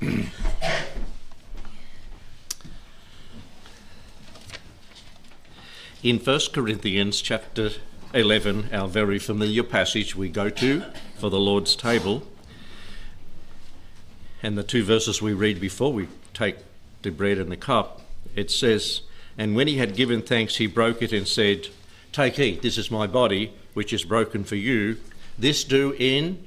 In 1 Corinthians chapter 11, our very familiar passage we go to for the Lord's table, and the two verses we read before we take the bread and the cup, it says, And when he had given thanks, he broke it and said, Take, eat, this is my body, which is broken for you. This do in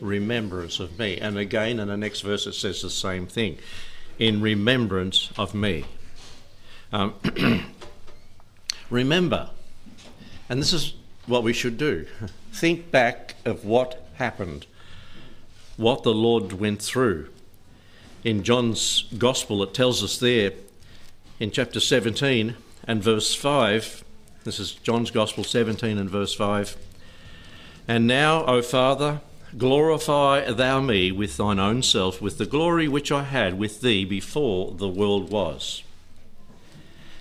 remembrance of me. And again, in the next verse, it says the same thing in remembrance of me. Um, remember, and this is what we should do think back of what happened, what the Lord went through. In John's Gospel, it tells us there in chapter 17 and verse 5. This is John's Gospel 17 and verse 5. And now, O Father, glorify thou me with thine own self, with the glory which I had with thee before the world was.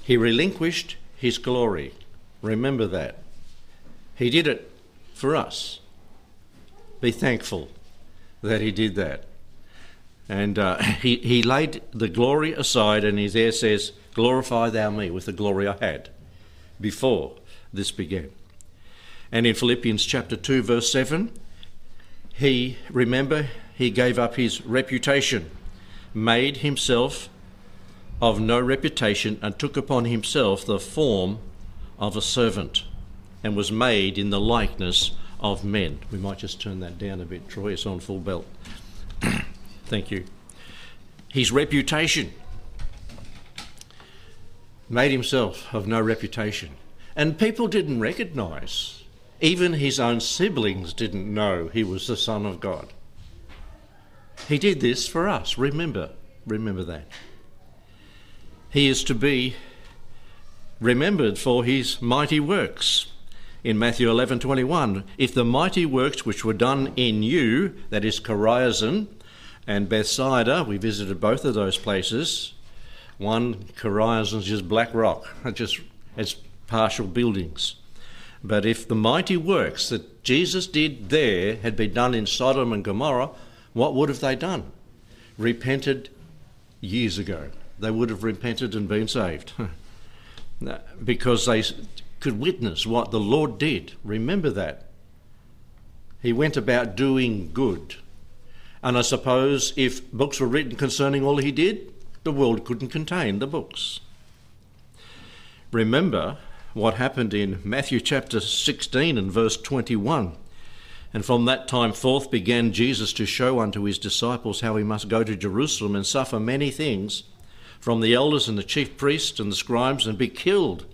He relinquished his glory. Remember that. He did it for us. Be thankful that he did that. And uh, he, he laid the glory aside and he there says, Glorify thou me with the glory I had before this began. And in Philippians chapter 2, verse 7, he, remember, he gave up his reputation, made himself of no reputation and took upon himself the form of a servant and was made in the likeness of men. We might just turn that down a bit, Troy. It's on full belt. Thank you. His reputation made himself of no reputation. And people didn't recognize, even his own siblings didn't know he was the Son of God. He did this for us. Remember, remember that. He is to be remembered for his mighty works. In Matthew 11:21, if the mighty works which were done in you, that is Chorazin and Bethsaida, we visited both of those places. One Chorazin is just black rock, just it's partial buildings. But if the mighty works that Jesus did there had been done in Sodom and Gomorrah, what would have they done? Repented years ago they would have repented and been saved because they could witness what the Lord did. Remember that. He went about doing good. And I suppose if books were written concerning all he did, the world couldn't contain the books. Remember what happened in Matthew chapter 16 and verse 21. And from that time forth began Jesus to show unto his disciples how he must go to Jerusalem and suffer many things from the elders and the chief priests and the scribes and be killed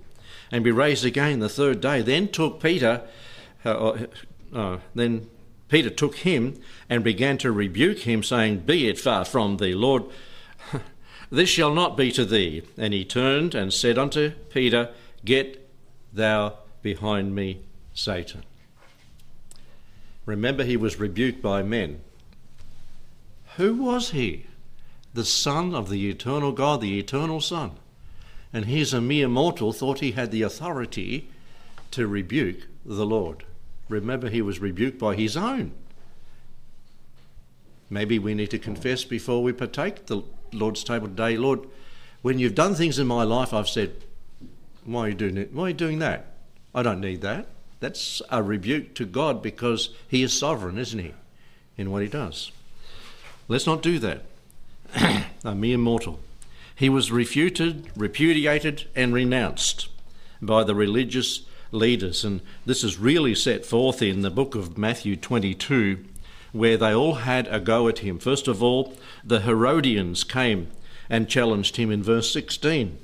and be raised again the third day. Then took Peter, uh, uh, uh, then Peter took him and began to rebuke him, saying, Be it far from thee, Lord, this shall not be to thee. And he turned and said unto Peter, Get thou behind me, Satan. Remember, he was rebuked by men. Who was he? the Son of the eternal God, the eternal Son. And he's a mere mortal, thought he had the authority to rebuke the Lord. Remember, he was rebuked by his own. Maybe we need to confess before we partake the Lord's table today, Lord, when you've done things in my life, I've said, why are you doing it? Why are you doing that? I don't need that. That's a rebuke to God because He is sovereign, isn't He, in what He does. Let's not do that. a mere mortal. He was refuted, repudiated, and renounced by the religious leaders. And this is really set forth in the book of Matthew 22, where they all had a go at him. First of all, the Herodians came and challenged him in verse 16.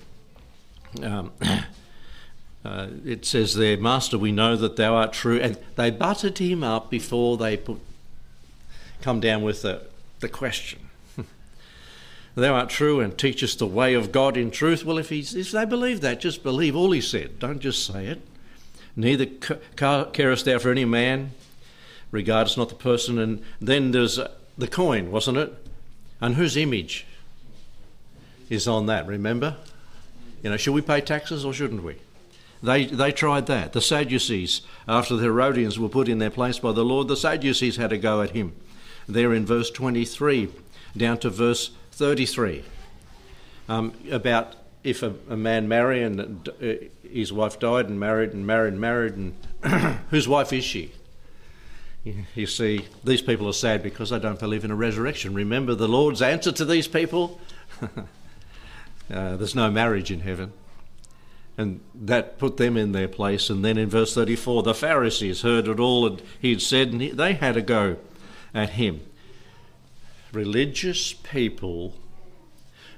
Um, uh, it says there, Master, we know that thou art true. And they buttered him up before they put, come down with the, the question thou art true and teachest the way of God in truth. Well, if, he's, if they believe that, just believe all he said. Don't just say it. Neither carest thou for any man, regardest not the person. And then there's uh, the coin, wasn't it? And whose image is on that, remember? You know, should we pay taxes or shouldn't we? They, they tried that. The Sadducees, after the Herodians were put in their place by the Lord, the Sadducees had a go at him. There in verse 23 down to verse 33 um, about if a, a, man marry and uh, his wife died and married and married and married and whose wife is she? You see, these people are sad because they don't believe in a resurrection. Remember the Lord's answer to these people? uh, there's no marriage in heaven. And that put them in their place. And then in verse 34, the Pharisees heard it all, and he'd said, and they had a go at him. Religious people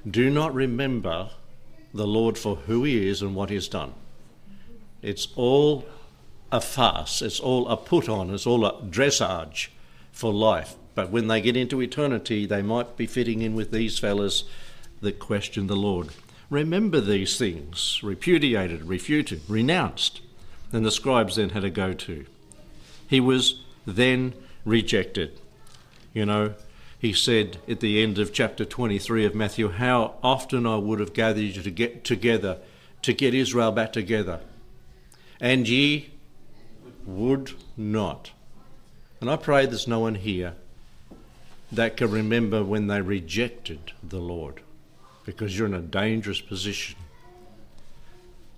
do not remember the Lord for who he is and what he's done. It's all a farce, it's all a put on, it's all a dressage for life. But when they get into eternity, they might be fitting in with these fellas that question the Lord. Remember these things, repudiated, refuted, renounced. And the scribes then had a go to. He was then rejected. You know, he said at the end of chapter 23 of Matthew, How often I would have gathered you to get together, to get Israel back together. And ye would not. And I pray there's no one here that can remember when they rejected the Lord because you're in a dangerous position.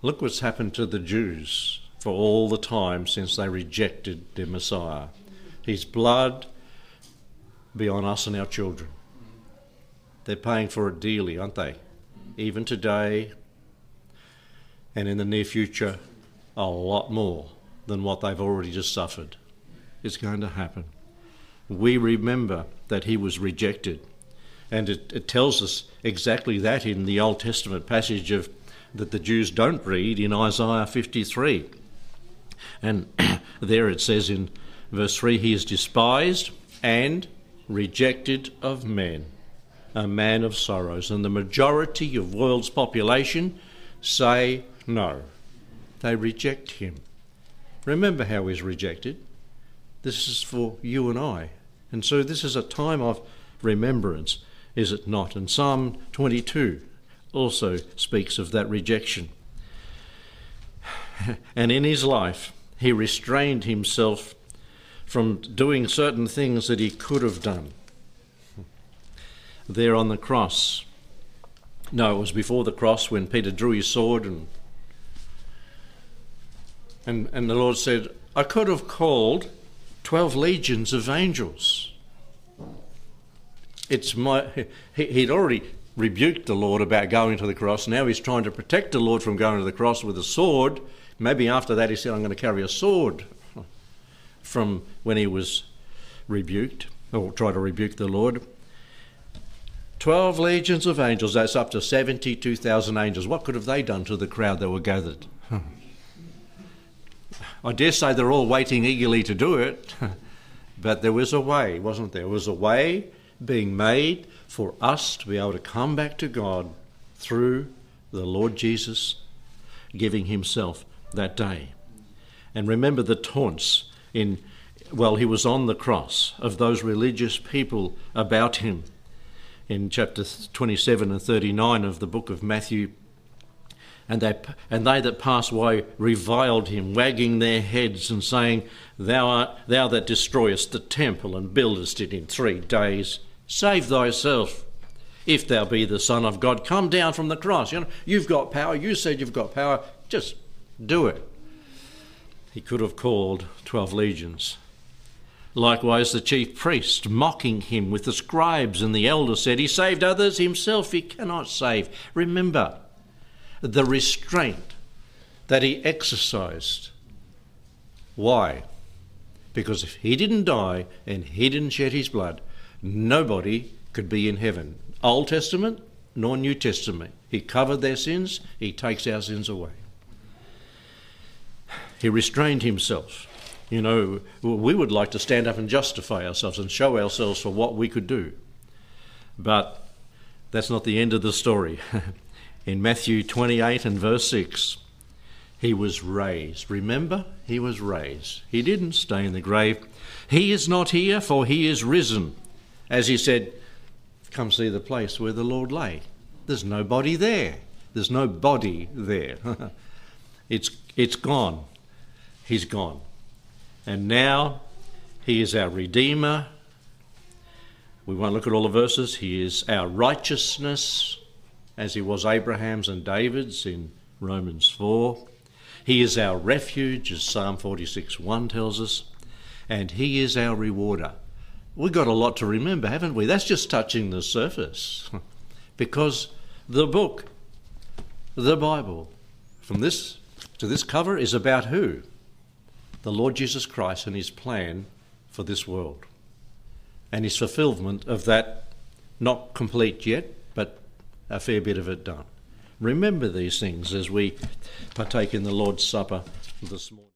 Look what's happened to the Jews for all the time since they rejected their Messiah. His blood be on us and our children. They're paying for it dearly, aren't they? Even today and in the near future, a lot more than what they've already just suffered. It's going to happen. We remember that he was rejected and it, it tells us exactly that in the Old Testament passage of that the Jews don't read in Isaiah 53. And there it says in verse 3 He is despised and rejected of men, a man of sorrows. And the majority of world's population say no. They reject him. Remember how he's rejected. This is for you and I. And so this is a time of remembrance is it not? And Psalm 22 also speaks of that rejection. And in his life, he restrained himself from doing certain things that he could have done. There on the cross. No, it was before the cross when Peter drew his sword and and, and the Lord said, I could have called 12 legions of angels it's my he, he'd already rebuked the Lord about going to the cross. Now he's trying to protect the Lord from going to the cross with a sword. Maybe after that he said, I'm going to carry a sword from when he was rebuked, or try to rebuke the Lord. 12 legions of angels, that's up to 72,000 angels. What could have they done to the crowd that were gathered? I dare say they're all waiting eagerly to do it, but there was a way, wasn't there? There was a way being made for us to be able to come back to God through the Lord Jesus giving himself that day. And remember the taunts in while he was on the cross of those religious people about him in chapter 27 and 39 of the book of Matthew. And they, and they that passed by reviled him, wagging their heads and saying, Thou art thou that destroyest the temple and buildest it in three days. Save thyself, if thou be the Son of God. Come down from the cross. You know, you've got power. You said you've got power. Just do it. He could have called twelve legions. Likewise, the chief priest, mocking him with the scribes and the elders, said, He saved others, himself he cannot save. Remember the restraint that he exercised. Why? Because if he didn't die and he didn't shed his blood, nobody could be in heaven. Old Testament nor New Testament. He covered their sins, He takes our sins away. He restrained Himself. You know, we would like to stand up and justify ourselves and show ourselves for what we could do. But that's not the end of the story. in Matthew 28 and verse 6, he was raised. Remember, he was raised. He didn't stay in the grave. He is not here, for he is risen. As he said, Come see the place where the Lord lay. There's nobody there. There's no body there. it's, it's gone. He's gone. And now he is our Redeemer. We won't look at all the verses. He is our righteousness, as he was Abraham's and David's in Romans 4. He is our refuge, as Psalm 46 1 tells us. And he is our rewarder. We've got a lot to remember, haven't we? That's just touching the surface. because the book, the Bible, from this to this cover is about who? The Lord Jesus Christ and his plan for this world. And his fulfillment of that, not complete yet, a fair bit of it done. Remember these things as we partake in the Lord's Supper this morning.